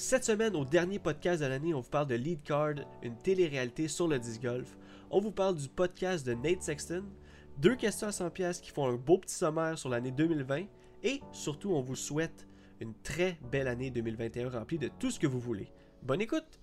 Cette semaine, au dernier podcast de l'année, on vous parle de Lead Card, une télé-réalité sur le disc golf. On vous parle du podcast de Nate Sexton, deux questions à 100 pièces qui font un beau petit sommaire sur l'année 2020 et surtout, on vous souhaite une très belle année 2021 remplie de tout ce que vous voulez. Bonne écoute!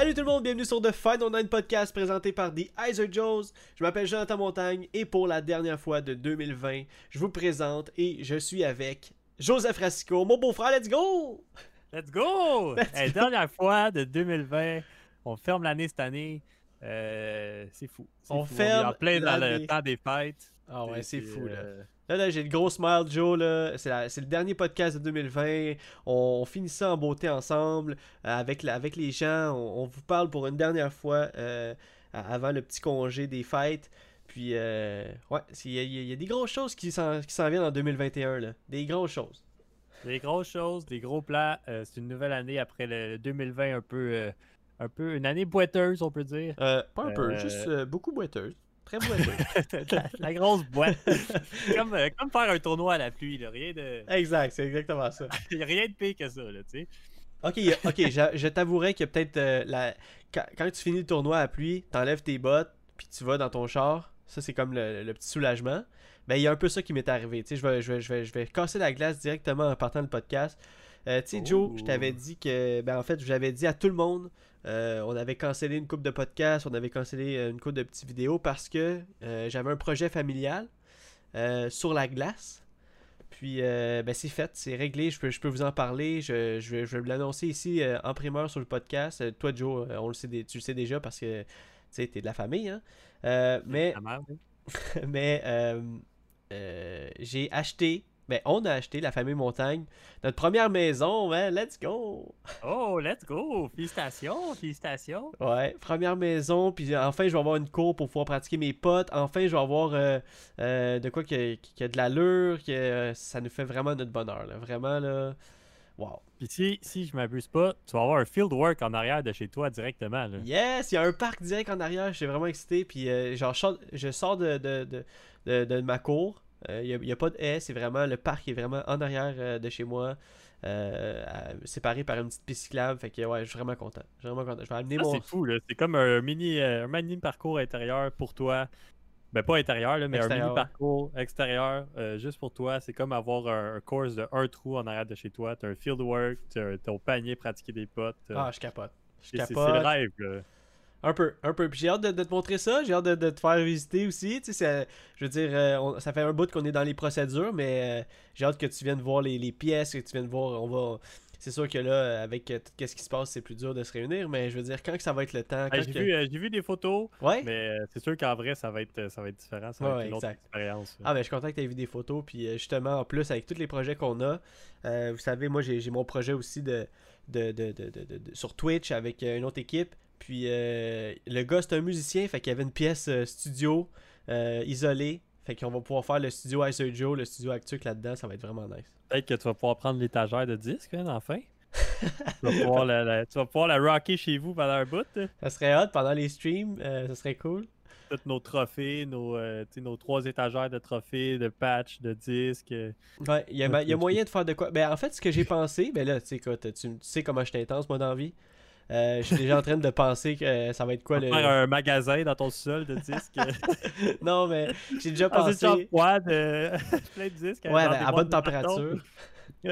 Salut tout le monde, bienvenue sur The Final Nine Podcast présenté par The Iser Joes. Je m'appelle Jonathan Montagne et pour la dernière fois de 2020, je vous présente et je suis avec Joseph Rassico, mon beau-frère, let's go! Let's go! Let's Hey, go. Dernière fois de 2020, on ferme l'année cette année. Euh, c'est fou. On fou. ferme est en plein dans le temps des fêtes. Ah ouais, c'est fou là. euh, Là, là, j'ai le gros smile, Joe. Là. C'est, le dernier podcast de 2020. On, on finit ça en beauté ensemble euh, avec, la- avec les gens. On, on vous parle pour une dernière fois euh, avant le petit congé des fêtes. Puis, euh, ouais, il y, a- il y a des grosses choses qui s'en, qui s'en viennent en 2021. Là. Des grosses choses. Des grosses choses, des gros plans. Euh, c'est une nouvelle année après le 2020 un peu, euh, un peu une année boiteuse, on peut dire. Euh, pas un peu, juste beaucoup boiteuse. Très la, la grosse boîte. comme, euh, comme faire un tournoi à la pluie. Là. Rien, de, exact, c'est exactement ça. y a rien de pire que ça. Là, tu sais. Ok, ok, je, je t'avouerais que peut-être euh, la... quand, quand tu finis le tournoi à pluie, t'enlèves tes bottes, puis tu vas dans ton char. Ça, c'est comme le, le petit soulagement. Ben, il y a un peu ça qui m'est arrivé. Tu sais, je vais, je, vais, je, vais, je vais casser la glace directement en partant le podcast. Euh, tu sais, Joe, je t'avais Oh. dit que. Ben, en fait, j'avais dit à tout le monde. Euh, on avait cancellé une coupe de podcasts, on avait cancellé euh, une coupe de petites vidéos parce que euh, j'avais un projet familial euh, sur la glace. Puis, ben, c'est fait, c'est réglé, je peux, je peux vous en parler. Je, je vais, je vais l'annoncer ici en primeur sur le podcast. Toi, Joe, on le sait, tu le sais déjà parce que tu sais, t'es de la famille. Hein? Mais Ta mère, oui. mais j'ai acheté, ben, on a acheté, la famille Montagne, notre première maison. Ouais, let's go! Oh, let's go! Félicitations, félicitations. Ouais, première maison, puis enfin je vais avoir une cour pour pouvoir pratiquer mes potes. Enfin je vais avoir euh, euh, de quoi qui qui a de l'allure, que euh, ça nous fait vraiment notre bonheur. Là. Vraiment là. Wow. Puis si, si je m'abuse pas, tu vas avoir un field work en arrière de chez toi directement. Là. Yes, il y a un parc direct en arrière, je suis vraiment excité. Puis euh, genre, je sors, de, de, de- de ma cour. Euh, Il n'y a, pas de haie, c'est vraiment le parc est vraiment en arrière euh, de chez moi. euh, séparé par une petite piste cyclable. Fait que ouais, je suis vraiment content. Je suis vraiment content. Je vais amener mon. c'est fou, là. C'est comme un mini, euh, un mini parcours intérieur pour toi. Ben, pas intérieur, là, mais Extérieur, un mini parcours extérieur euh, juste pour toi. C'est comme avoir un, un course de un trou en arrière de chez toi. T'as un field work, t'as ton panier, pratiquer des potes. euh, Ah, je capote. Je capote. c'est le rêve, là. Un peu, un peu. Puis j'ai hâte de, de te montrer ça, j'ai hâte de, de te faire visiter aussi. Tu sais, je veux dire, euh, on- ça fait un bout qu'on est dans les procédures, mais euh, j'ai hâte que tu viennes voir les, les pièces, que tu viennes voir. On va. C'est sûr que là, avec euh, tout ce qui se passe, c'est plus dur de se réunir, mais je veux dire, quand que ça va être le temps, Ah, J'ai que- vu, euh, j'ai vu des photos, Ouais. mais euh, c'est sûr qu'en vrai, ça va être, ça va être différent. Ça va Ouais, être une autre expérience. Ah ben je suis content que tu aies vu des photos puis justement en plus avec tous les projets qu'on a, vous savez moi j'ai j'ai mon projet aussi de, de, de, de- de- de- de- sur Twitch avec une autre équipe puis euh, le gars c'est un musicien fait qu'il y avait une pièce euh, studio euh, isolée fait qu'on va pouvoir faire le studio Icer Joe, le studio Actuc là-dedans, ça va être vraiment nice. Peut-être que tu vas pouvoir prendre l'étagère de disques, hein, enfin. tu, vas pouvoir la, la- tu vas pouvoir la rocker chez vous pendant un bout. hein. Ça serait hot pendant les streams, ça serait cool. tous nos trophées, nos, nos trois étagères de trophées, de patchs, de disques. Ouais, il y a, y moyen de faire de quoi. Ben, en fait, ce que j'ai pensé, ben là, tu sais, tu, tu sais comment je suis intense, moi, dans la vie. Euh, je suis déjà en train de penser que ça va être quoi On le. faire un magasin dans ton sol de disques. non, mais j'ai déjà Ah, c'est pensé. genre froide, euh, plein de disques. Ouais, dans ben, à bonne température.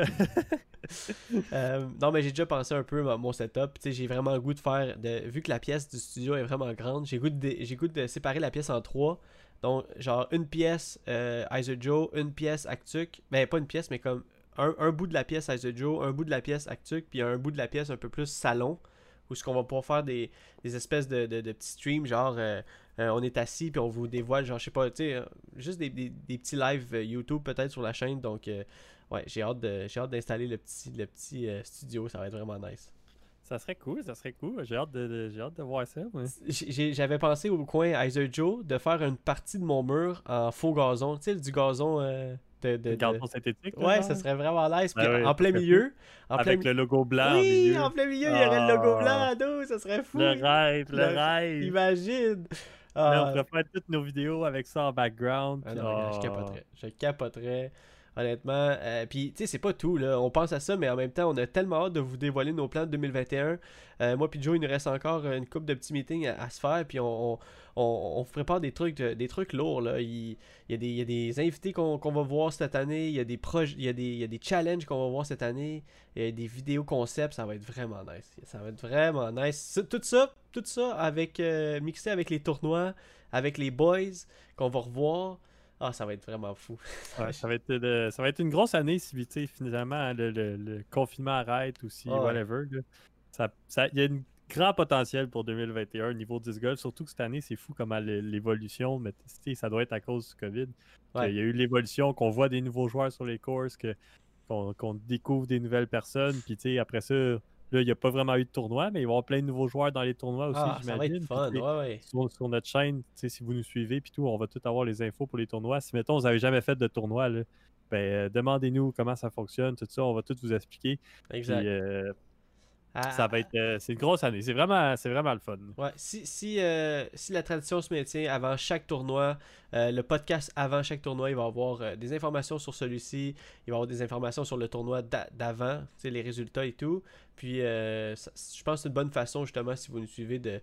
Euh, non, mais j'ai déjà pensé un peu à mon setup. J'ai vraiment le goût de faire. De, vu que la pièce du studio est vraiment grande, j'ai goût de, goût de séparer la pièce en trois. Donc, genre, une pièce euh, Iser Joe, une pièce Actuc. Ben, pas une pièce, mais comme un, un bout de la pièce Iser Joe, un bout de la pièce Actuc, puis un bout de la pièce un peu plus salon. Où ce qu'on va pouvoir faire des, des espèces de, de- de petits streams, genre euh, euh, on est assis puis on vous dévoile, genre je sais pas, tu sais, euh, juste des, des- des petits lives YouTube peut-être sur la chaîne. Donc euh, ouais, j'ai hâte de j'ai hâte d'installer le petit le petit studio, ça va être vraiment nice. Ça serait cool, ça serait cool. J'ai hâte de, de- j'ai hâte de voir ça. J'avais pensé au coin Iser Joe de faire une partie de mon mur en faux gazon, tu sais du gazon de, de- de- synthétique. Ouais, ça serait vraiment nice. Puis ouais, en plein milieu. En Avec plein... le logo blanc en oui, milieu. en plein milieu, il y aurait le logo Ah. blanc à dos, ça serait fou. Le rêve, le Le- rêve. Imagine. Ah, on pourrait faire toutes nos vidéos avec ça en background. Ah puis- non, regarde, je capoterais. Je capoterais. Honnêtement. Euh, puis, tu sais, c'est pas tout, là. On pense à ça, mais en même temps, on a tellement hâte de vous dévoiler nos plans de 2021. Euh, moi, puis il nous reste encore une couple de petits meetings à, se faire. Puis, on, on, on- on vous prépare des trucs, de- des trucs lourds, là. Il, y, a des, invités qu'on va voir cette année. Il y a des il y a des, challenges qu'on va voir cette année. Il y a des vidéos concepts. Ça va être vraiment nice. Ça va être vraiment nice. Tout ça, tout ça avec, euh, mixé avec les tournois, avec les boys qu'on va revoir. Ah, ça va être vraiment fou. Ouais, ça, va être ça va être une grosse année si finalement le, le- le confinement arrête ou si Ah whatever. Ça, ça- il y a un grand potentiel pour 2021 au niveau 10 golf. Surtout que cette année, c'est fou comment l'évolution, mais tu sais, ça doit être à cause du COVID. Ouais. Il y a eu l'évolution, qu'on voit des nouveaux joueurs sur les courses, qu'on découvre des nouvelles personnes. Puis tu sais, après ça, là, il n'y a pas vraiment eu de tournoi, mais il va y avoir plein de nouveaux joueurs dans les tournois aussi, Ah, ça va j'imagine. Ouais, ouais. sur, sur notre chaîne, si vous nous suivez, puis tout, on va tout avoir les infos pour les tournois. Si, mettons, vous n'avez jamais fait de tournoi, là, ben, euh, demandez-nous comment ça fonctionne, tout ça, on va tout vous expliquer. Puis, Exact. euh, Ah, ça va être, euh, c'est une grosse année. C'est vraiment, c'est vraiment le fun. Ouais, si, si, euh, si la tradition se maintient avant chaque tournoi, euh, le podcast avant chaque tournoi, il va y avoir des informations sur celui-ci, il va y avoir des informations sur le tournoi d'a- d'avant, les résultats et tout. Puis ça- je pense que c'est une bonne façon, justement, si vous nous suivez, de,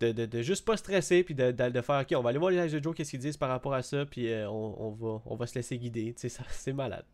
de, de, de juste pas stresser, puis de, de, faire, ok, on va aller voir les lives de Joe, qu'est-ce qu'ils disent par rapport à ça, puis on, on va, on va se laisser guider, c'est malade.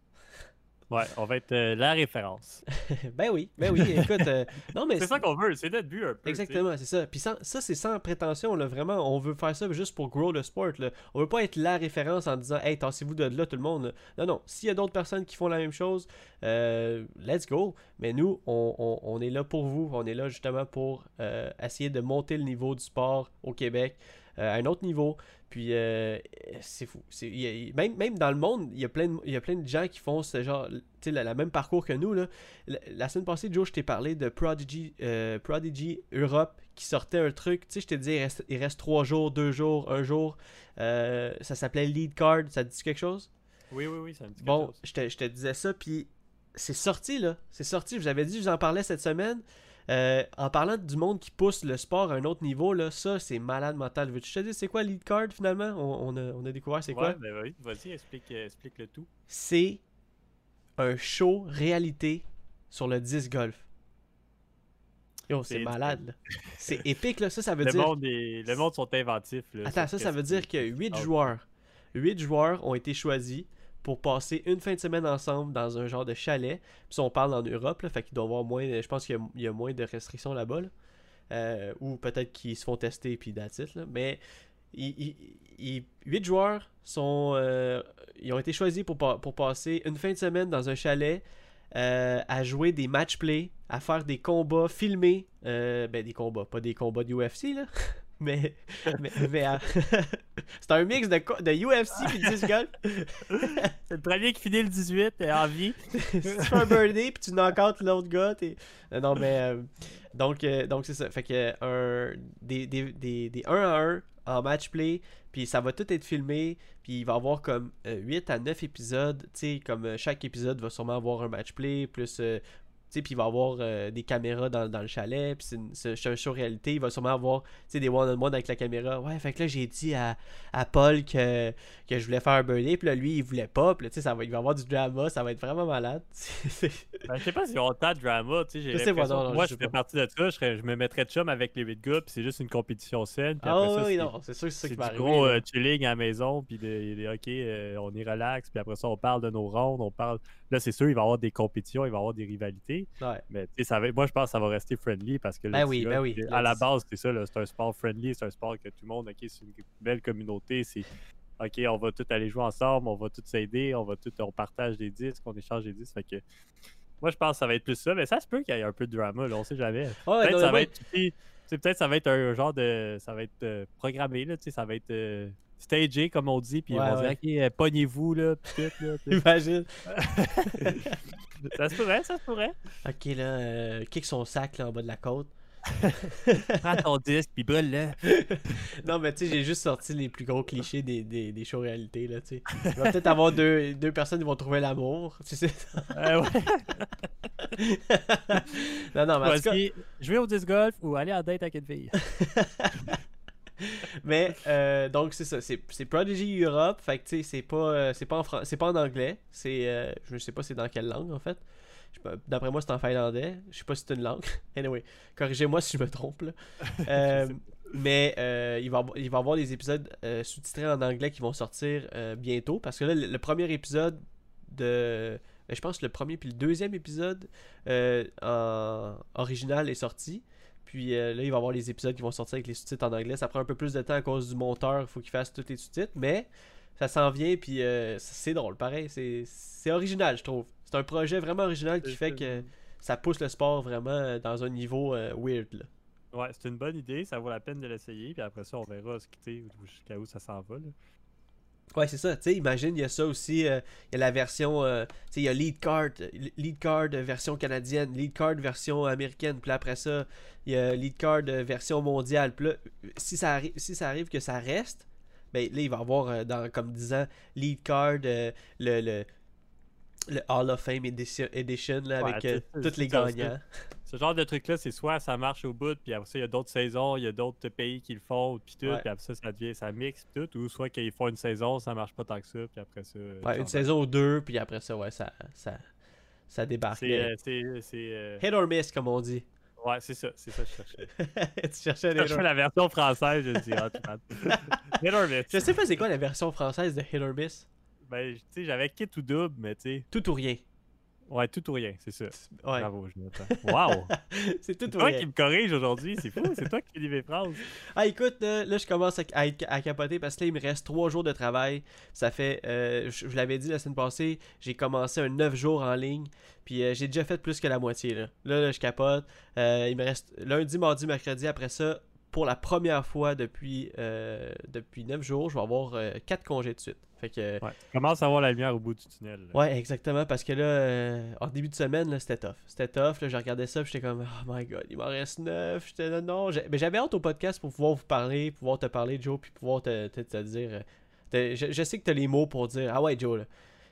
Ouais, on va être euh, la référence. ben oui, ben oui, écoute, euh, non mais C'est ça qu'on veut, c'est notre but un peu. Exactement, c'est ça. Puis sans- ça, c'est sans prétention, là, vraiment. On veut faire ça juste pour grow le sport. Là. On veut pas être la référence en disant Hey, tassez-vous de là, tout le monde. Non, non. S'il y a d'autres personnes qui font la même chose, euh, let's go. Mais nous, on, on- on est là pour vous. On est là justement pour euh, essayer de monter le niveau du sport au Québec euh, à un autre niveau. Puis euh, c'est fou. Y a- même, même dans le monde, il y, a plein de, gens qui font ce genre, la, la même parcours que nous. Là. La, la semaine passée, Joe, je t'ai parlé de Prodigy, euh, Prodigy Europe qui sortait un truc. Tu sais, je t'ai dit, il reste, il reste trois jours, deux jours, un jour. Euh, ça s'appelait Lead Card. Ça te dit quelque chose? Oui, oui, oui, ça me dit quelque Bon, chose. je te, je te disais ça, puis c'est sorti, là. C'est sorti. Je vous avais dit, je vous en parlais cette semaine. Euh, en parlant du monde qui pousse le sport à un autre niveau, là, ça, c'est malade mental. Veux-tu te dise, c'est quoi Lead Card, finalement? On, on a, on a découvert c'est quoi? Ben oui, vas-y, explique, euh, explique le tout. C'est un show réalité sur le 10 golf. Yo, c'est malade, là. C'est épique, là. Ça, ça veut Le dire... monde, est- le monde sont inventifs. là, Attends, ça, ça veut dire que 8 Ah, joueurs, 8 joueurs ont été choisis pour passer une fin de semaine ensemble dans un genre de chalet. Puis ça, on parle en Europe, fait qu'il doit avoir moins, je pense qu'il y a, moins de restrictions là-bas. là. Euh, ou peut-être qu'ils se font tester puis là. Mais ils, ils- ils- 8 joueurs sont, euh, ils ont été choisis pour, pour passer une fin de semaine dans un chalet euh, à jouer des match play, à faire des combats filmés. ben, des combats, pas des combats de UFC, là. Mais, c'est un mix de, de UFC puis de disc golf. C'est le premier qui finit le 18 et en vie. si tu fais un birdie puis tu knock l'autre gars, t'es. Euh, Non, mais. euh, donc, euh, donc c'est ça. Fait que un, des, des, des, des 1 à 1 en match play, puis ça va tout être filmé, puis il va y avoir comme euh, 8 à 9 épisodes. Tu sais, comme euh, chaque épisode va sûrement avoir un match play, plus. euh, puis il va y avoir euh, des caméras dans, dans le chalet, puis c'est un show réalité. Il va sûrement avoir des one-on-one avec la caméra. Ouais, fait que là, j'ai dit à, à Paul que, que je voulais faire un birdie, puis là, lui, il voulait pas, puis là, ça va, il va y avoir du drama, ça va être vraiment malade. Ben, je sais pas s'il y a autant de drama, Je sais pas, l'impression non, que non, moi, je fais partie de ça, je, serais- je me mettrais de chum avec les 8 gars, puis c'est juste une compétition saine, Ah après oui, c'est- non, c'est sûr que c'est ça qui va gros euh, chilling à la maison, puis des, des- ok, euh, on est relax, puis après ça, on parle de nos rondes, on parle... Là, c'est sûr, il va y avoir des compétitions, il va y avoir des rivalités, Ouais. mais ça va... moi, je pense que ça va rester friendly, parce que le Ben oui, ben oui. à la base, c'est ça, c'est un sport friendly, c'est un sport que tout le monde, ok, c'est une belle communauté, c'est... Ok, on va tous aller jouer ensemble, on va tous s'aider, on va tout, on partage des disques, on échange des disques. Fait que moi, je pense que ça va être plus ça, mais ça se peut qu'il y ait un peu de drama, là, on sait jamais. Peut-être ça ça va être un genre de ça va être euh, programmé là, ça va être euh, stagé comme on dit puis Ouais, ils vont ouais. dire OK, euh, pognez-vous là, puis tout là. Imagine. ça se pourrait, ça se pourrait. Ok, là, euh, kick son sac là, en bas de la côte. Prends ton disque, puis brûle-le. non, mais tu sais, j'ai juste sorti les plus gros clichés des, des, des shows réalité, là, tu sais. Il va peut-être avoir deux, deux personnes qui vont trouver l'amour, tu sais. Euh, ouais. non, non, mais en tout cas, au disc golf ou aller en date avec une fille. Mais euh, donc c'est ça, c'est Prodigy Europe, fait que tu sais c'est pas euh, c'est pas en c'est pas en anglais, c'est euh, je sais pas c'est dans quelle langue en fait. D'après moi c'est en finlandais, je sais pas si c'est une langue. Anyway, corrigez-moi si je me trompe là. Euh, mais il va il va y avoir des épisodes sous-titrés en anglais qui vont sortir bientôt parce que là le, le premier épisode de ben, je pense que le premier puis le deuxième épisode en original est sorti. Puis euh, là, il va y avoir les épisodes qui vont sortir avec les sous-titres en anglais. Ça prend un peu plus de temps à cause du monteur. Il faut qu'il fasse tous les sous-titres. Mais ça s'en vient. Puis euh, c'est drôle. Pareil, c'est original, je trouve. C'est un projet vraiment original qui fait que ça pousse le sport vraiment euh, dans un niveau euh, weird. Là. Ouais, c'est une bonne idée, ça vaut la peine de l'essayer, puis après ça, on verra jusqu'à où ça s'en va. Là. Ouais, c'est ça. Tu imagine, il y a ça aussi. euh, il y a la version. euh, il y a Lead Card. Lead Card version canadienne. Lead Card version américaine. Puis après ça, il y a Lead Card version mondiale. Puis là, si ça, arri- si ça arrive que ça reste, ben là, il va y avoir, euh, dans comme 10 ans, Lead Card, le, le, le Hall of Fame Edition, edition là, Ouais, avec euh, tous les gagnants. Ce genre de truc-là, c'est soit ça marche au bout, puis après ça, il y a d'autres saisons, il y a d'autres pays qui le font, puis tout, Ouais. puis après ça, ça devient, ça mixe, puis tout, ou soit qu'ils font une saison, ça marche pas tant que ça, puis après ça. euh, Ouais, une saison ou deux, puis après ça, ouais, ça, ça, ça débarque. C'est. Euh, c'est, euh, Hit or miss, comme on dit. Ouais, c'est ça, c'est ça que je cherchais. tu cherchais Je cherchais la version française, je dis, ah, tu m'as- Hit or miss. Je sais pas c'est quoi la version française de Hit or Miss. Ben, tu sais, j'avais kit ou double, mais tu sais, Tout ou rien. ouais, tout ou rien, c'est ça. Ouais. Bravo, Jonathan. Wow! c'est tout C'est ou toi rien. qui me corrige aujourd'hui, c'est fou, c'est toi qui fais mes phrases. Ah écoute, là je commence à, à, à capoter parce que là il me reste 3 jours de travail. Ça fait, euh, je, je l'avais dit la semaine passée, j'ai commencé un 9 jours en ligne. Puis euh, j'ai déjà fait plus que la moitié. Là, là, là, je capote. Euh, il me reste lundi, mardi, mercredi. Après ça, pour la première fois depuis, depuis 9 jours, je vais avoir 4 congés de suite. Fait que, Ouais, tu commences à voir la lumière au bout du tunnel. là. Ouais, exactement, parce que là, euh, en début de semaine, c'était tough. C'était tough, là, je regardais ça, j'étais comme, oh my god, il m'en reste neuf. J'étais là, non. Mais j'avais hâte au podcast pour pouvoir vous parler, pouvoir te parler, Joe, puis pouvoir te, te, te dire. euh, te- je, je sais que t'as les mots pour dire, ah ouais, Joe, là,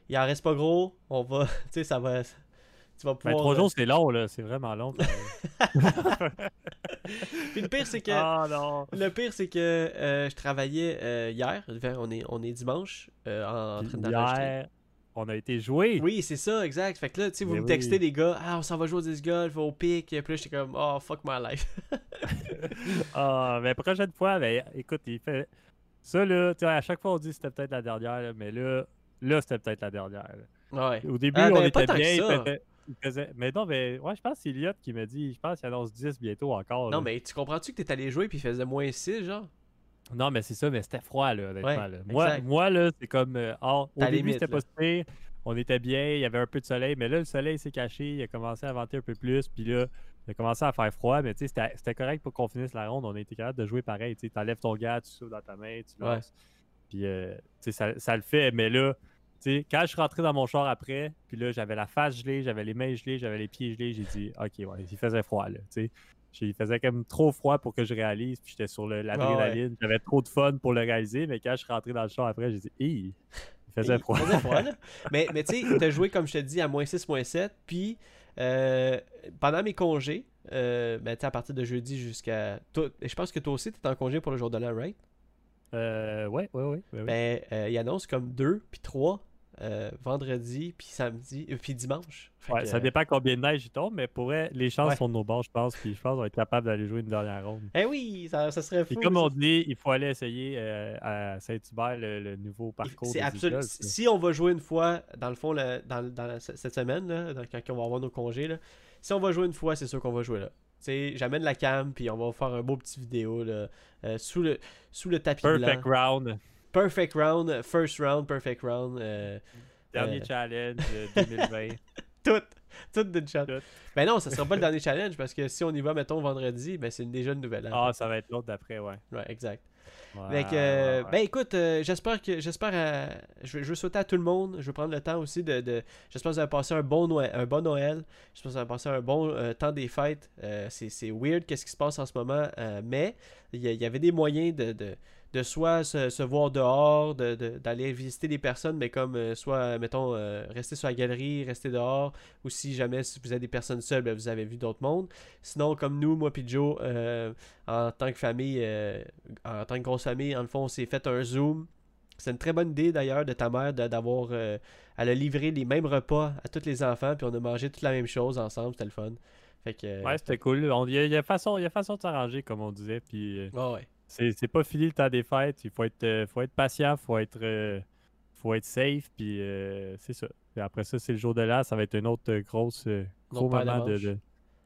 il en reste pas gros, on va, tu sais, ça va. Tu vas Ben, pouvoir. trois euh, jours, c'est long, là, c'est vraiment long. Puis le pire, c'est que. Ah non! Le pire, c'est que euh, je travaillais euh, hier. On est, on est dimanche euh, en, train d'enregistrer. On a été joué. Oui, c'est ça, exact. Fait que là, tu sais, vous Mais me textez, les gars, ah, on s'en va jouer au disc golf, au pic. Puis là, j'étais comme, oh, fuck my life. Ah, mais prochaine fois, ben, écoute, il fait. Ça, là, tu sais, à chaque fois, on dit que c'était peut-être la dernière, là, mais là, là c'était peut-être la dernière. là. ouais. Au début, Ah, ben, on pas était bien. Faisait- Mais non, mais ouais, je pense que c'est Elliot qui m'a dit, je pense qu'il annonce 10 bientôt encore. Non, là. mais tu comprends-tu que t'es allé jouer puis il faisait moins 6, genre? Non, mais c'est ça, mais c'était froid, là, honnêtement. Ouais, là. Moi, moi, là, c'est comme. euh, au début, c'était pas pire. On était bien, il y avait un peu de soleil, mais là, le soleil s'est caché, il a commencé à venter un peu plus, puis là, il a commencé à faire froid, mais tu sais, c'était c'était correct pour qu'on finisse la ronde. On a été capable de jouer pareil. Tu sais, t'enlèves ton gars, tu souffles dans ta main, tu lances. Puis, euh, tu sais, ça, ça le fait, mais là, sais, quand je suis rentré dans mon char après, puis là, j'avais la face gelée, j'avais les mains gelées, j'avais les pieds gelés, j'ai dit, OK, ouais, il faisait froid, là, tu sais. Il faisait quand même trop froid pour que je réalise, puis j'étais sur Ah de la ouais. ligne. J'avais trop de fun pour le réaliser, mais quand je suis rentré dans le char après, j'ai dit, Hi, il faisait Il froid. faisait froid, là. mais, mais tu sais, t'as joué, comme je te dis, à moins 6, moins 7. Puis, euh, pendant mes congés, euh, ben, tu à partir de jeudi jusqu'à. Je pense que toi aussi, t'es en congé pour le jour de l'an, right? Euh, ouais, ouais, ouais. ouais, ouais. Ben, euh, il annonce comme 2 puis 3 vendredi, puis samedi, euh, puis dimanche. Fait Ouais, que, ça euh, dépend combien de neige il tombe, mais pour vrai, les chances Ouais. sont de nos bords, je pense. Puis je pense qu'on va être capable d'aller jouer une dernière ronde. Eh oui, ça, ça serait fou. Et comme on dit, il faut aller essayer euh, à Saint-Hubert le, le nouveau parcours. C'est Si on va jouer une fois, dans le fond, le- dans, cette semaine, là, quand on va avoir nos congés, là, si on va jouer une fois, c'est sûr qu'on va jouer là. Tu sais, j'amène la cam, puis on va faire un beau petit vidéo là, euh, sous, le, sous le tapis Perfect blanc. round. Perfect round, first round, perfect round. euh, Dernier Euh. challenge de 2020. tout, tout d'une shot. Tout. Ben non, ça sera pas le dernier challenge, parce que si on y va, mettons, vendredi, ben c'est déjà une nouvelle. hein. ah, ça va être l'autre d'après, ouais. Ouais, exact. Euh, ben écoute, euh, j'espère que j'espère euh, je, veux, je veux souhaiter à tout le monde, je veux prendre le temps aussi de, de j'espère que vous avez passé un bon Noël, un bon Noël, j'espère que vous avez passé un bon euh, temps des fêtes. Euh, c'est, weird qu'est-ce qui se passe en ce moment, euh, mais il y, avait des moyens de, de, de soit se, se voir dehors, de, de- d'aller visiter des personnes, mais comme euh, soit mettons euh, rester sur la galerie, rester dehors, ou si jamais si vous avez des personnes seules, ben, vous avez vu d'autres mondes. Sinon, comme nous, moi puis Joe, euh, en tant que famille, en tant que grosse famille, en le fond, on s'est fait un Zoom. C'est une très bonne idée d'ailleurs de ta mère d'avoir. elle a livré les mêmes repas à tous les enfants, puis on a mangé toute la même chose ensemble, c'était le fun. Fait que. Ouais, c'était cool. Il y, a- il y a façon, y a façon de s'arranger, comme on disait. Puis ouais. C'est pas fini le temps des fêtes. Il faut être, euh, faut être patient, faut être, euh, faut être safe. Puis euh, c'est ça. Puis après ça, c'est le jour de l'an. Ça va être une autre grosse, gros moment de,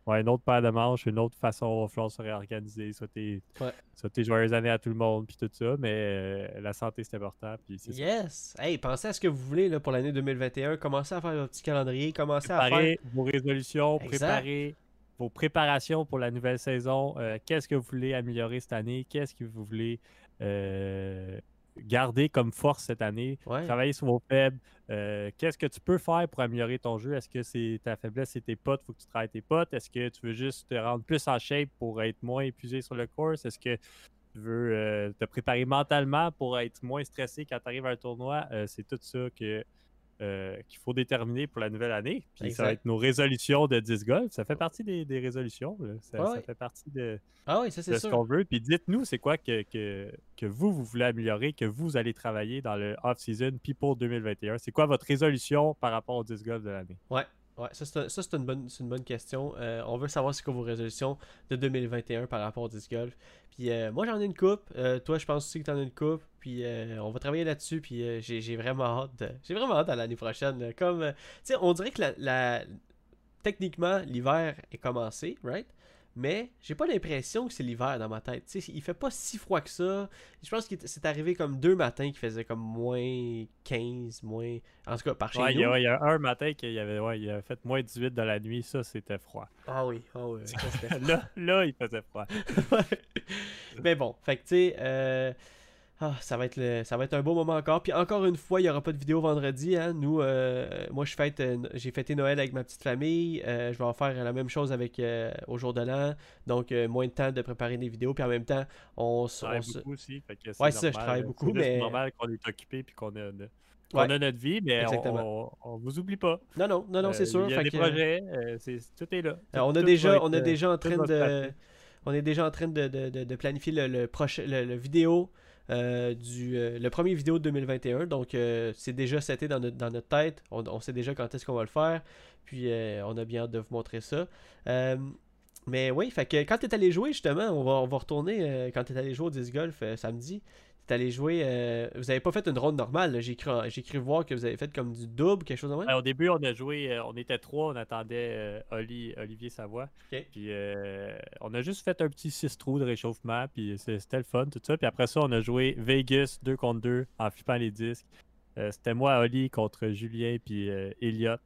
Ouais, une autre paire de manches, une autre façon, il va se réorganiser, souhaiter, Ouais. souhaiter joyeuses années à tout le monde, puis tout ça, mais euh, la santé c'est important, puis c'est ça. Yes! Hey, pensez à ce que vous voulez là, pour l'année 2021. Commencez à faire votre petit calendrier. Commencez à faire. Vos résolutions, Exact. préparez vos préparations pour la nouvelle saison. Euh, Qu'est-ce que vous voulez améliorer cette année? Qu'est-ce que vous voulez euh, garder comme force cette année? Ouais. Travailler sur vos faibles. Euh, Qu'est-ce que tu peux faire pour améliorer ton jeu? Est-ce que c'est ta faiblesse, c'est tes potes, faut que tu travailles tes potes? Est-ce que tu veux juste te rendre plus en shape pour être moins épuisé sur le course? Est-ce que tu veux te préparer mentalement pour être moins stressé quand tu arrives à un tournoi? C'est tout ça que euh, qu'il faut déterminer pour la nouvelle année. Puis ça va être nos résolutions de 10 golf. Ça fait partie des, des résolutions. Ça, fait partie de, Ah oui, ça c'est de ce qu'on veut. Puis dites-nous, c'est quoi que, que, que vous, vous voulez améliorer, que vous allez travailler dans le off-season, puis pour 2021. C'est quoi votre résolution par rapport au 10 golf de l'année? Ouais, ouais, ça c'est une, bonne, une bonne question. Euh, on veut savoir c'est quoi vos résolutions de 2021 par rapport au disc golf. Puis euh, moi j'en ai une coupe. Euh, toi je pense aussi que t'en as une coupe. Puis euh, on va travailler là-dessus. Puis euh, j'ai, vraiment hâte. J'ai vraiment hâte à l'année prochaine. là. Comme, euh, tu sais, on dirait que la, la- techniquement l'hiver est commencé, right? Mais j'ai pas l'impression que c'est l'hiver dans ma tête. Tu sais, il fait pas si froid que ça. Je pense que c'est arrivé comme deux matins qui faisaient comme moins 15, moins. En tout cas, par chez Ouais, il nous. y, a, ouais, il y a un matin qu'il y avait, ouais, il a fait moins 18 dans la nuit. Ça, c'était froid. Ah oui, ah oui. ça, là, là, il faisait froid. Mais bon, fait que tu sais, ah, ça, va être le- ça va être un beau moment encore. Puis encore une fois, il n'y aura pas de vidéo vendredi. Hein. Nous, euh, moi, je fête, euh, j'ai fêté Noël avec ma petite famille. Euh, je vais en faire la même chose avec au jour de l'an. Donc, moins de temps de préparer des vidéos. Puis en même temps, on, Je se- on travaille se- beaucoup aussi. Fait que Ouais, c'est ça, je travaille beaucoup, c'est mais- normal qu'on est occupé puis qu'on a, Ouais. a notre vie, mais on, Exactement. on, on vous oublie pas. Non, non, non, non, c'est sûr. Il y a fait des que- projets, c'est- tout est là. On, a tout déjà, on est déjà en train de. On est déjà en train de, de- de- de planifier le, le prochain le, le vidéo euh, du euh, le premier vidéo de 2021. Donc euh, c'est déjà seté dans notre, dans notre tête. On, on sait déjà quand est-ce qu'on va le faire. Puis on a bien hâte de vous montrer ça. Mais oui, fait que quand tu es allé jouer, justement, on va, on va retourner quand tu es allé jouer au disc golf samedi. Es allé jouer. euh, vous avez pas fait une ronde normale. J'ai cru, j'ai cru voir que vous avez fait comme du double, quelque chose de même. Ouais, au début, on a joué, euh, on était trois, on attendait euh, Oli- Olivier Savoie. Puis on a juste fait un petit 6 trous de réchauffement, puis c'est- c'était le fun, tout ça. Puis après ça, on a joué Vegas 2 contre 2 en flippant les disques. C'était moi, Oli, contre Julien, puis euh, Elliot.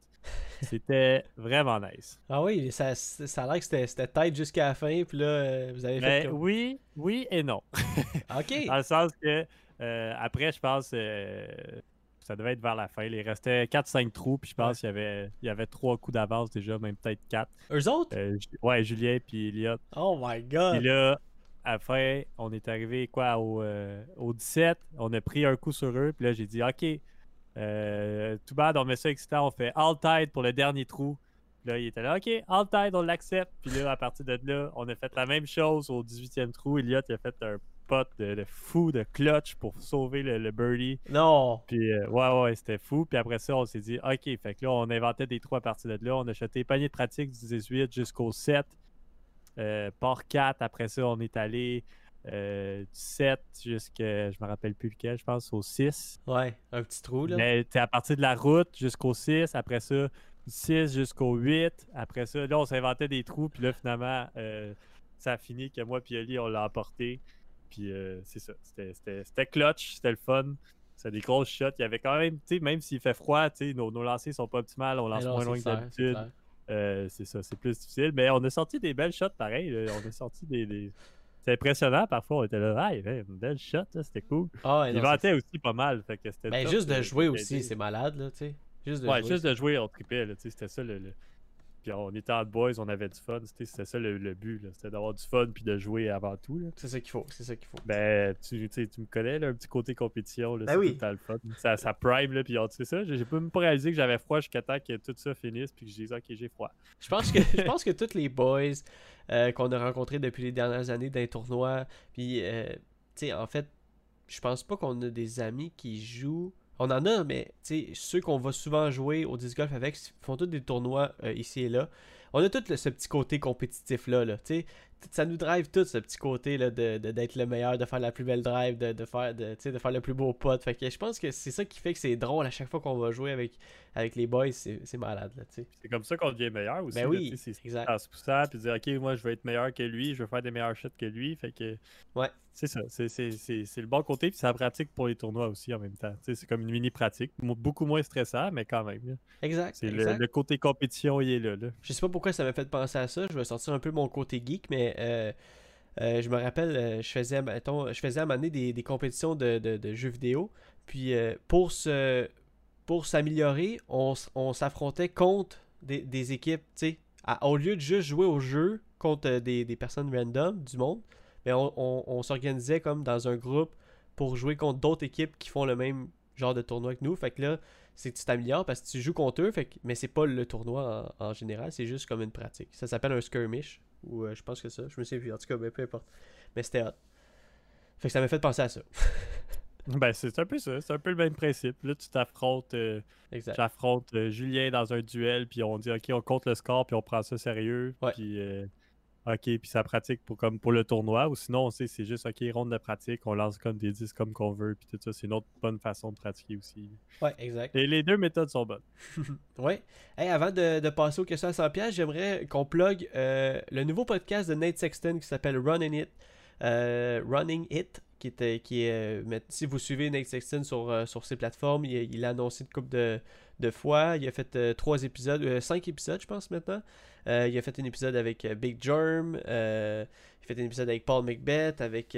C'était vraiment nice. Ah oui, ça, ça a l'air que c'était, tête jusqu'à la fin. Puis là, euh, vous avez Mais fait. comme- oui, oui et non. Ok. Dans le sens que euh, après, je pense euh, ça devait être vers la fin. Il restait 4-5 trous, puis je pense qu'il y avait, il y avait 3 coups d'avance déjà, même peut-être 4. Eux autres? Euh, ouais, Julien puis Elliot. Oh my Puis god. là, à la fin, on est arrivé quoi au, au 17. On a pris un coup sur eux. Puis là, j'ai dit OK, euh, tout bad, on met ça excitant. On fait all tide pour le dernier trou. Là, il était là OK, all tide, on l'accepte. Puis là, à partir de là, on a fait la même chose au 18e trou. Elliot il a fait un pot de, de fou de clutch pour sauver le, le birdie. Non. Puis euh, ouais, ouais, c'était fou. Puis après ça, on s'est dit, OK, fait que là, on inventait des trous à partir de là. On a acheté panier de pratique du 18 jusqu'au 7. Euh, port 4, après ça, on est allé euh, du 7 jusqu'à, je me rappelle plus lequel, je pense, au 6. Ouais, un petit trou là. Mais t'es à partir de la route jusqu'au 6, après ça, du 6 jusqu'au 8. Après ça, là, on s'inventait des trous. Puis là, finalement, euh, ça a fini que moi et Oli, on l'a emporté. Puis euh, c'est ça. C'était- C'était c'était clutch, c'était le fun. C'était des grosses shots. Il y avait quand même, tu sais, même s'il fait froid, tu sais, nos, nos lancers sont pas optimales. On lance moins c'est loin que clair, c'est d'habitude. c'est ça, c'est plus difficile. Mais on a sorti des belles shots pareil. On a sorti des, des, c'était impressionnant. Parfois, on était là, ah, il avait une belle shot, c'était cool. Ah, Il vantait aussi pas mal. Fait que c'était Ben, top, juste de jouer aussi, c'est malade, là, tu sais. Juste de Ouais, jouer. juste de jouer, on tripait, là, tu sais, c'était ça le, le- Puis on était en boys, on avait du fun, c'était c'était ça le, le but, c'était d'avoir du fun puis de jouer avant tout. C'est ça qu'il faut, c'est ça qu'il faut. Ben, tu, tu me connais, là, un petit côté compétition, là, Ben c'est oui. tout le fun. Ça, ça prime, là, puis tu sais ça, j'ai même pas réalisé que j'avais froid jusqu'à temps que tout ça finisse puis que je dise, ok, j'ai froid. Je pense que je pense que tous les boys euh, qu'on a rencontrés depuis les dernières années dans les tournois, puis euh, tu sais, en fait, je pense pas qu'on a des amis qui jouent. On en a, mais ceux qu'on va souvent jouer au disc golf avec font tous des tournois euh, ici et là. On a tout ce petit côté compétitif là, là Ça nous drive tout ce petit côté là de d'être le meilleur, de faire la plus belle drive, de, de faire de, de faire le plus beau putt. Fait que je pense que c'est ça qui fait que c'est drôle à chaque fois qu'on va jouer avec, avec les boys, c'est c'est malade là. C'est comme ça qu'on devient meilleur aussi. Ben oui, c'est exact. en se poussant puis dire, ok, moi je veux être meilleur que lui, je veux faire des meilleurs shots que lui, fait que. Ouais. C'est ça, c'est- c'est c'est- c'est le bon côté, puis c'est la pratique pour les tournois aussi en même temps. C'est comme une mini-pratique, mo- beaucoup moins stressant, mais quand même. là. Exact. C'est le, le côté compétition, il est là. là. Je sais pas pourquoi ça m'a fait penser à ça. Je vais sortir un peu mon côté geek, mais euh, euh, je me rappelle, euh, je faisais, mettons, je faisais à un moment des, compétitions de, jeux vidéo. Puis pour se, pour s'améliorer, on, s'affrontait contre des, équipes, tu sais. Au lieu de juste jouer au jeu contre des, personnes random du monde, mais on, on- on s'organisait comme dans un groupe pour jouer contre d'autres équipes qui font le même genre de tournoi que nous. Fait que là, c'est que tu t'améliores parce que tu joues contre eux, fait que- mais c'est pas le tournoi en, en général, c'est juste comme une pratique. Ça s'appelle un skirmish, ou euh, je pense que ça, je me souviens plus, en tout cas, mais peu importe. Mais c'était hot. Fait que ça m'a fait penser à ça. Ben, c'est un peu ça, c'est un peu le même principe. Là, tu t'affrontes, euh, j'affronte euh, Julien dans un duel, puis on dit, ok, on compte le score, puis on prend ça sérieux, Ouais. puis euh, ok, puis ça pratique pour, comme pour le tournoi, ou sinon, on sait, c'est juste, ok, ronde de pratique, on lance comme des disques comme qu'on veut, puis tout ça, c'est une autre bonne façon de pratiquer aussi. Ouais, exact. Et les deux méthodes sont bonnes. Ouais. Hey, avant de, de passer aux questions à 100 pièces, j'aimerais qu'on plug euh, le nouveau podcast de Nate Sexton qui s'appelle Running It. Euh, Running It, qui qui est euh, si vous suivez Nate Sexton sur, euh, sur ses plateformes, il, a annoncé une couple de, de fois. Il a fait euh, trois épisodes, cinq épisodes, je pense maintenant. Il a fait un épisode avec Big Germ. il a fait un épisode avec Paul McBeth, avec,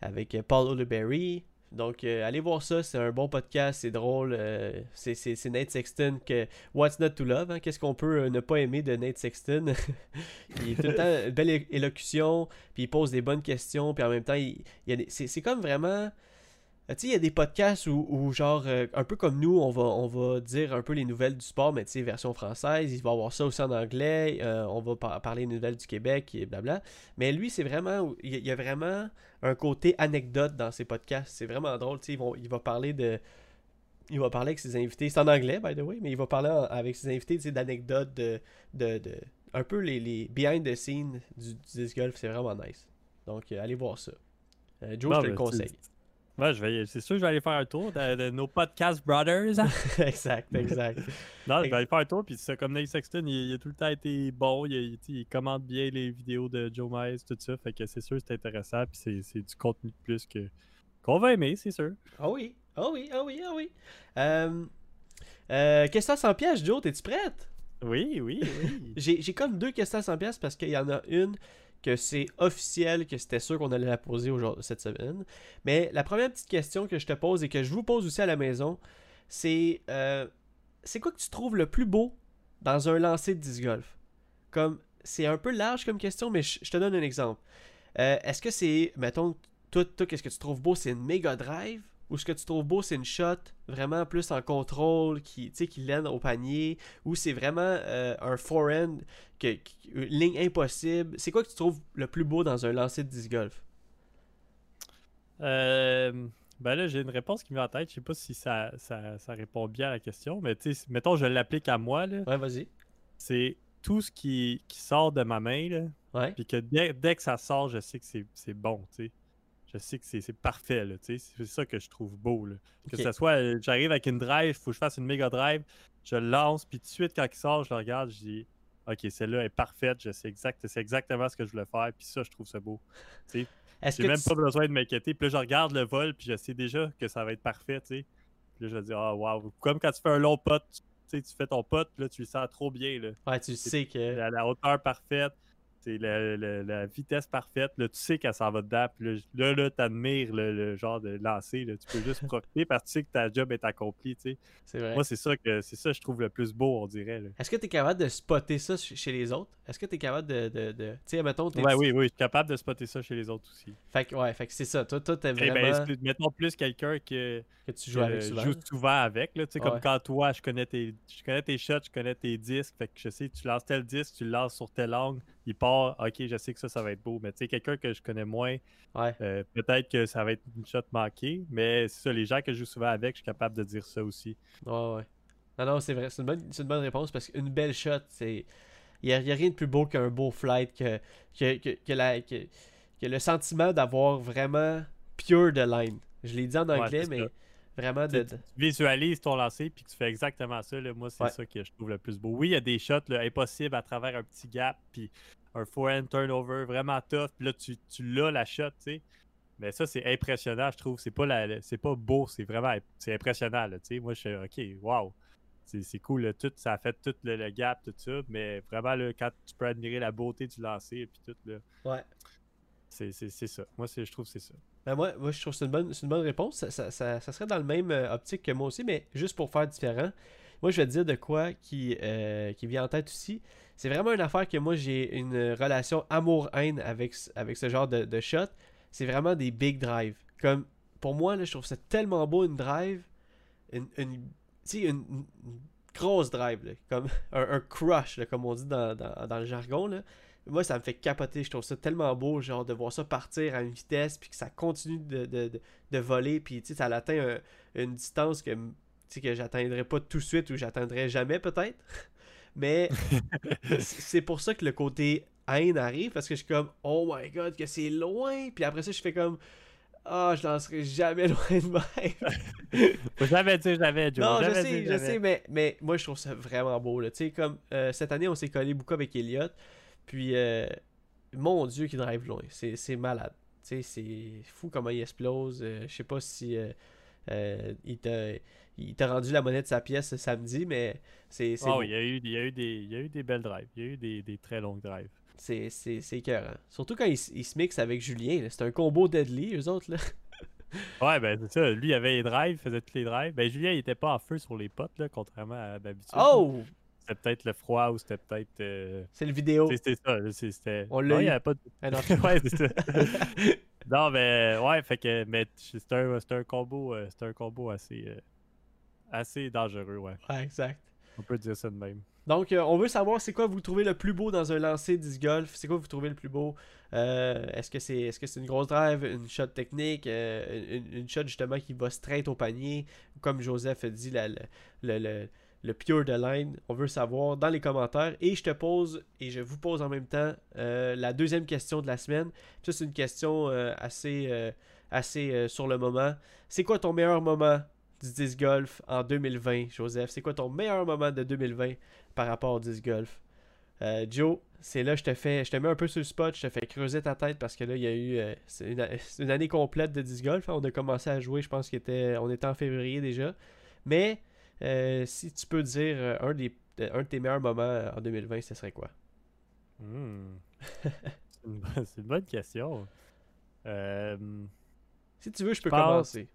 avec Paul Oleberry. Donc, euh, allez voir ça, c'est un bon podcast, c'est drôle. euh, c'est- Nate Sexton que What's Not to Love, hein? qu'est-ce qu'on peut euh, ne pas aimer de Nate Sexton? Il est tout le temps une belle élocution, puis il pose des bonnes questions, puis en même temps, il, il c'est comme vraiment. Euh, Tu sais, il y a des podcasts où, où genre, euh, un peu comme nous, on va, on va dire un peu les nouvelles du sport, mais tu sais, version française. Il va avoir ça aussi en anglais. euh, on va par- parler des nouvelles du Québec et blabla. Mais lui, c'est vraiment. Il y a- il y a vraiment un côté anecdote dans ses podcasts. C'est vraiment drôle. Tu sais, il va parler de. Il va parler avec ses invités. C'est en anglais, by the way, mais il va parler en- avec ses invités tu sais, d'anecdotes, de, de, de- Un peu les, les behind the scenes du, du disc golf. C'est vraiment nice. Donc, euh, allez voir ça. Joe, je te le conseille. Ouais, je vais, c'est sûr que je vais aller faire un tour de, de nos podcast brothers. exact, exact. non, je vais aller faire un tour, puis c'est comme Nate Sexton, il, il a tout le temps été bon, il, il- commente bien les vidéos de Joe Mize, tout ça, fait que c'est sûr que c'est intéressant, puis c'est, c'est du contenu de plus que qu'on va aimer, c'est sûr. Ah oui, ah oui, ah oui, ah oui. Euh, euh, question 100 pièces, Joe, t'es-tu prête? Oui, oui, oui. J'ai j'ai comme deux questions à 100 pièces parce qu'il y en a une que c'est officiel, que c'était sûr qu'on allait la poser cette semaine. Mais la première petite question que je te pose et que je vous pose aussi à la maison, c'est euh, c'est quoi que tu trouves le plus beau dans un lancer de disc golf? Comme, c'est un peu large comme question, mais je, je te donne un exemple. Euh, Est-ce que c'est, mettons, toi, toi qu'est-ce que tu trouves beau, c'est une méga drive? Ou ce que tu trouves beau, c'est une shot vraiment plus en contrôle, qui, qui l'aide au panier? Ou c'est vraiment euh, un forehand, que, une ligne impossible? C'est quoi que tu trouves le plus beau dans un lancer de disc golf? Euh, ben là, j'ai une réponse qui me vient en tête, je sais pas si ça, ça, ça répond bien à la question, mais mettons, je l'applique à moi, là, Ouais, vas-y. c'est tout ce qui, qui sort de ma main, là. Puis que dès, dès que ça sort, je sais que c'est- c'est bon, tu sais. Je sais que c'est parfait. C'est ça que je trouve beau, là. Que ce soit, euh, j'arrive avec une drive, faut que je fasse une méga drive, je le lance, puis tout de suite, quand il sort, je le regarde, je dis, OK, celle-là est parfaite, je sais exact, c'est exactement ce que je voulais faire, puis ça, je trouve ça beau. J'ai même tu- pas besoin de m'inquiéter, puis là, je regarde le vol, puis je sais déjà que ça va être parfait. Puis là, je vais dire, ah, waouh. Comme quand tu fais un long pot, tu fais ton pot, puis là, tu le sens trop bien, là Ouais, tu sais que. à la hauteur parfaite. C'est la, la- la vitesse parfaite. Là, tu sais qu'elle s'en va dedans. Puis là, là, t'admires le, le genre de lancer. Là. Tu peux juste profiter parce que tu sais que ta job est accomplie. tu sais. Vrai. Moi, c'est ça que c'est ça que je trouve le plus beau, on dirait. Est-ce que tu es capable de spotter ça ch- chez les autres? Est-ce que tu es capable de. de, de- Tu sais, mettons. Ouais, oui, oui, je suis capable de spotter ça chez les autres aussi. Fait que, ouais, fait que c'est ça. Toi, toi, t'es Eh ben, vraiment. mettons plus quelqu'un que, que tu que joues avec souvent. joue souvent avec. Là, tu sais, Ouais. Comme quand toi, je connais, tes, je connais tes shots, je connais tes disques. Fait que je sais, tu lances tel disque, tu le lances sur tel angle, il part, ok, je sais que ça, ça va être beau. Mais tu sais, quelqu'un que je connais moins, Ouais. euh, peut-être que ça va être une shot manquée. Mais c'est ça, les gens que je joue souvent avec, je suis capable de dire ça aussi. Ouais, ouais. Non, non, c'est vrai. C'est une, bonne, une bonne réponse parce qu'une belle shot, c'est. Il n'y a, rien de plus beau qu'un beau flight, que, que, que, que la, que, que le sentiment d'avoir vraiment pure de line. Je l'ai dit en anglais, mais ça. Vraiment de. tu visualises ton lancer puis tu fais exactement ça. Là, moi, c'est Ouais. ça que je trouve le plus beau. Oui, il y a des shots là, impossibles à travers un petit gap puis un forehand turnover vraiment tough. Puis là, tu, tu l'as la shot, tu sais. Mais ça, c'est impressionnant, je trouve. C'est pas, la, la- c'est pas beau, c'est vraiment c'est impressionnant. Là. Moi, je suis OK, wow. C'est, cool, là, tout, ça a fait tout le, le gap, tout ça. Mais vraiment, là, quand tu peux admirer la beauté du lancer et puis tout, là, Ouais. c'est, ça. Moi, je trouve que c'est ça. Ben moi, moi, je trouve que c'est une bonne, une bonne réponse. Ça, ça- ça- ça serait dans le même euh, optique que moi aussi, mais juste pour faire différent. Moi, je vais te dire de quoi qui, euh, qui vient en tête aussi. C'est vraiment une affaire que moi, j'ai une relation amour-haine avec, avec ce genre de, shot. C'est vraiment des big drives. Comme, pour moi, là, je trouve ça tellement beau, une drive. Une, une, une, grosse drive, comme un, crush, comme on dit dans, dans- dans le jargon. Là. Moi, ça me fait capoter. Je trouve ça tellement beau, genre, de voir ça partir à une vitesse, puis que ça continue de, de, de, de voler, puis tu sais, ça atteint un- une distance que, tu sais, que j'atteindrai pas tout de suite ou j'atteindrai jamais, peut-être. Mais c'est pour ça que le côté haine arrive, parce que je suis comme, oh my god, que c'est loin. Puis après ça, je fais comme, ah, je lancerai jamais loin de même. Faut jamais dire jamais, Joe. Non, je sais, je sais, mais, mais moi, je trouve ça vraiment beau. Là. Tu sais, comme euh, cette année, on s'est collé beaucoup avec Elliott. Puis, euh, mon Dieu, qui drive loin. C'est malade. C'est fou comment il explose. Euh, je sais pas si euh, euh, il t'a rendu la monnaie de sa pièce ce samedi, mais c'est oui, il y, a eu, il, y a eu des, il y a eu des belles drives. Il y a eu des, des très longues drives. c'est écœurant. Surtout quand il, il se mixe avec Julien. C'est un combo deadly, eux autres. Là. Ouais, ben c'est ça. Lui, il avait les drives, il faisait tous les drives. Ben Julien, il était pas en feu sur les potes, là, contrairement à d'habitude. Oh! C'était peut-être le froid ou c'était peut-être. euh, C'est le vidéo. C'était ça. C'était. On l'a Non, il eu. y avait pas de- Ah non. ouais, c'est ça. non, mais ouais, fait que. Mais c'est un, c'est un combo, euh, c'est un combo assez. euh, assez dangereux, ouais. Ouais, exact. On peut dire ça de même. Donc, euh, on veut savoir c'est quoi vous trouvez le plus beau dans un lancer disc golf? C'est quoi vous trouvez le plus beau? Euh, Est-ce que c'est est-ce que c'est une grosse drive, une shot technique, euh, une, une shot justement qui va straight au panier, comme Joseph a dit, la- le, le, le- le pure de line. On veut savoir dans les commentaires. Et je te pose et je vous pose en même temps euh, la deuxième question de la semaine. Ça, c'est une question euh, assez, euh, sur le moment. C'est quoi ton meilleur moment du disc golf en 2020, Joseph? C'est quoi ton meilleur moment de 2020 par rapport au disc golf? Joe, c'est là je te fais, je te mets un peu sur le spot, je te fais creuser ta tête parce que là il y a eu, une, année complète de disc golf. On a commencé à jouer, je pense qu'on était, on était en février déjà. Mais euh, si tu peux dire euh, un des, euh, un de tes meilleurs moments en 2020, ce serait quoi? Hmm. c'est, une, bonne- c'est une bonne question. Euh, Si tu veux, je peux pense- commencer.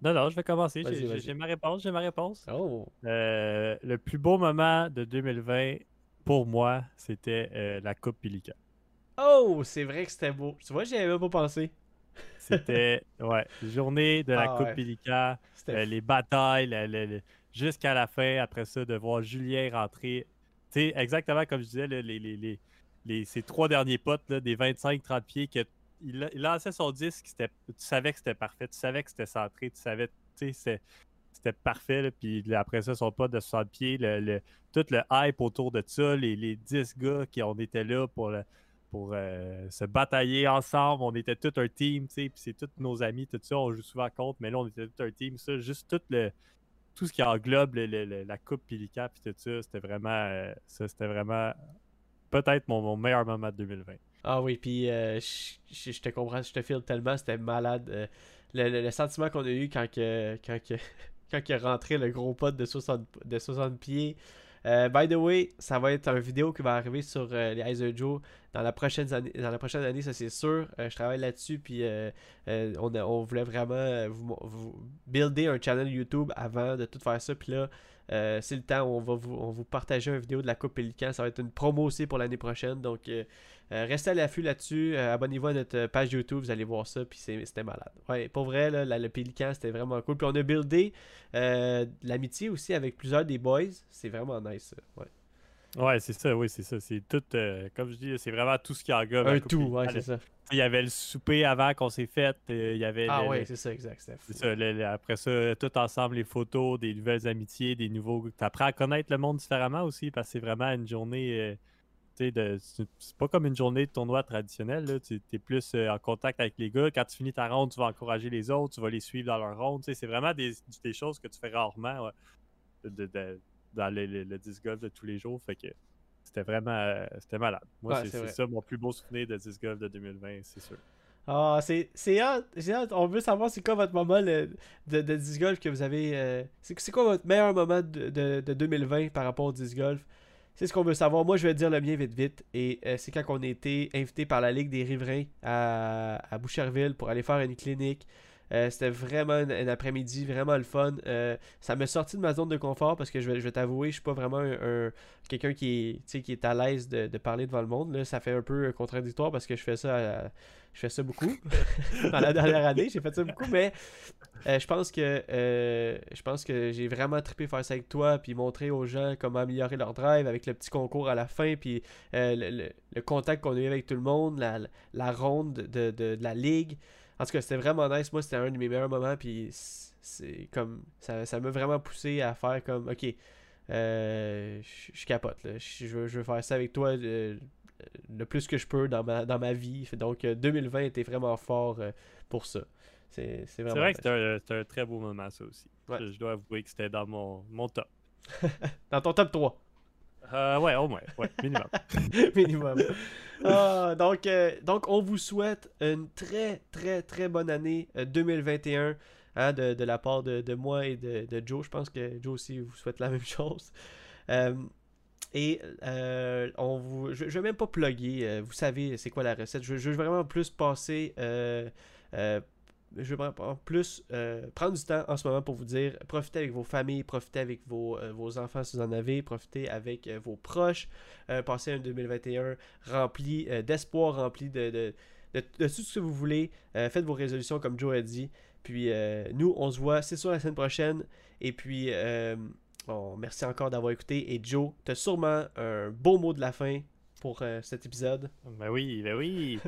Non, non, je vais commencer. J'ai, ma réponse. J'ai ma réponse. Oh, Euh, le plus beau moment de 2020 pour moi, c'était euh, la Coupe Pelican. oh, c'est vrai que c'était beau. Tu vois, j'y avais pas pensé. C'était ouais, journée de la Ah Coupe ouais. Euh, les batailles, le- le- le- jusqu'à la fin, après ça, de voir Julien rentrer. Tu sais, exactement comme je disais, les, les, les, les- ces trois derniers potes, là, des 25-30 pieds, que il, la- il lançait son disque, c'était- tu savais que c'était parfait, tu savais que c'était centré, tu savais, tu sais, c'était parfait. là, puis après ça, son pote de 60 pieds, le, le- tout le hype autour de ça, les, les 10 gars qui on était là pour, le- pour euh, se batailler ensemble, on était tout un team, tu sais, puis c'est tous nos amis, tout ça, on joue souvent contre, mais là, on était tout un team, ça, juste tout le tout ce qui englobe la coupe Pelican puis tout ça, c'était vraiment euh, ça, c'était vraiment peut-être mon, meilleur moment de 2020. Ah oui, puis euh, je te comprends, je te file tellement, c'était malade. le, sentiment qu'on a eu quand, que, quand, que, quand est rentré le gros pote de 60, de 60 pieds, Euh, by the way, ça va être une vidéo qui va arriver sur euh, les of Joe dans la prochaine année, dans la prochaine année ça c'est sûr. je travaille là-dessus, puis on, on, voulait vraiment vous, vous, builder un channel YouTube avant de tout faire ça. Puis là, c'est le temps où on va vous, on vous partager une vidéo de la Coupe Pélican. Ça va être une promo aussi pour l'année prochaine. Donc, euh, restez à l'affût là-dessus. Euh, abonnez-vous à notre page YouTube, vous allez voir ça. Puis c'était malade. Ouais, pour vrai, là, le Pélican, c'était vraiment cool. Puis on a buildé euh, l'amitié aussi avec plusieurs des boys. C'est vraiment nice. Ouais. Ouais, c'est ça, oui, c'est ça. C'est tout, comme je dis, c'est vraiment tout ce qui englobe. Un tout, ouais, c'est ça. Il y avait le souper avant qu'on s'est fait. il y avait ah, ouais, c'est ça, exact. Après ça, tout ensemble, les photos, des nouvelles amitiés, des nouveaux. Tu apprends à connaître le monde différemment aussi parce que c'est vraiment une journée c'est pas comme une journée de tournoi traditionnel. Tu es plus euh, en contact avec les gars. Quand tu finis ta ronde, tu vas encourager les autres, tu vas les suivre dans leur ronde. C'est vraiment des, choses que tu fais rarement dans le, disc golf de tous les jours. Fait que c'était vraiment euh, c'était malade. Moi, c'est ça mon plus beau souvenir de disc golf de 2020, c'est sûr. Ah, c'est hâte, On veut savoir c'est quoi votre moment de, de disc golf que vous avez. Euh, c'est quoi votre meilleur moment de, de, 2020 par rapport au disc golf? C'est ce qu'on veut savoir. Moi, je vais dire le mien vite vite. Et euh, c'est quand on a été invité par la Ligue des Riverains à, à Boucherville pour aller faire une clinique. Euh, c'était vraiment un, après-midi, vraiment le fun. Euh, ça m'a sorti de ma zone de confort parce que je vais, je vais t'avouer, je suis pas vraiment un, quelqu'un qui est, qui est à l'aise de, parler devant le monde. Là, ça fait un peu contradictoire parce que je fais ça je fais ça beaucoup. Dans la dernière année, j'ai fait ça beaucoup, mais euh, je pense que je pense que j'ai vraiment trippé faire ça avec toi, puis montrer aux gens comment améliorer leur drive avec le petit concours à la fin, puis le, contact qu'on a eu avec tout le monde, la, la ronde de, de, de la ligue. En tout cas, c'était vraiment nice. Moi, c'était un de mes meilleurs moments. Puis c'est comme. Ça m'a vraiment poussé à faire comme. Ok, euh, je capote. Là. Je, veux, faire ça avec toi euh, le, plus que je peux dans ma, dans ma vie. Donc 2020 euh, était vraiment fort pour ça. C'est vrai que c'était un, très beau moment, ça aussi. Je, dois avouer que c'était dans mon, mon top. dans ton top 3. Euh, ouais, au moins, minimum. minimum. Ah, donc, euh, donc, on vous souhaite une très, très, très bonne année 2021 euh, hein, de, de, la part de, de moi et de, de, Joe. Je pense que Joe aussi vous souhaite la même chose. Euh, et on vous, je ne vais même pas plugger, vous savez c'est quoi la recette. Je, je veux vraiment plus passer je vais en plus euh, prendre du temps en ce moment pour vous dire profitez avec vos familles, profitez avec vos, euh, vos enfants si vous en avez, profitez avec euh, vos proches, passez un 2021 rempli d'espoir, rempli de, de, de, tout ce que vous voulez. faites vos résolutions comme Joe a dit. Puis nous, on se voit, c'est sûr, la semaine prochaine. Et puis, merci encore d'avoir écouté. Et Joe, tu as sûrement un beau mot de la fin pour cet épisode. Ben oui, ben oui.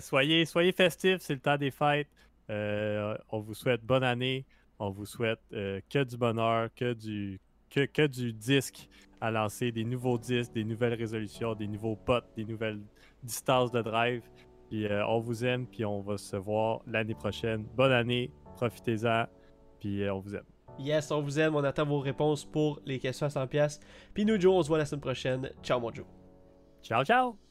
soyez, soyez festifs, c'est le temps des fêtes. Euh, on vous souhaite bonne année. On vous souhaite euh, que du bonheur, que du, que, du disque à lancer, des nouveaux disques, des nouvelles résolutions, des nouveaux potes, des nouvelles distances de drive. Puis euh, on vous aime, puis on va se voir l'année prochaine. Bonne année, profitez-en, puis on vous aime. Yes, on vous aime, on attend vos réponses pour les questions à 100$. Puis nous, Joe, on se voit la semaine prochaine. Ciao, mon Joe. Ciao, ciao!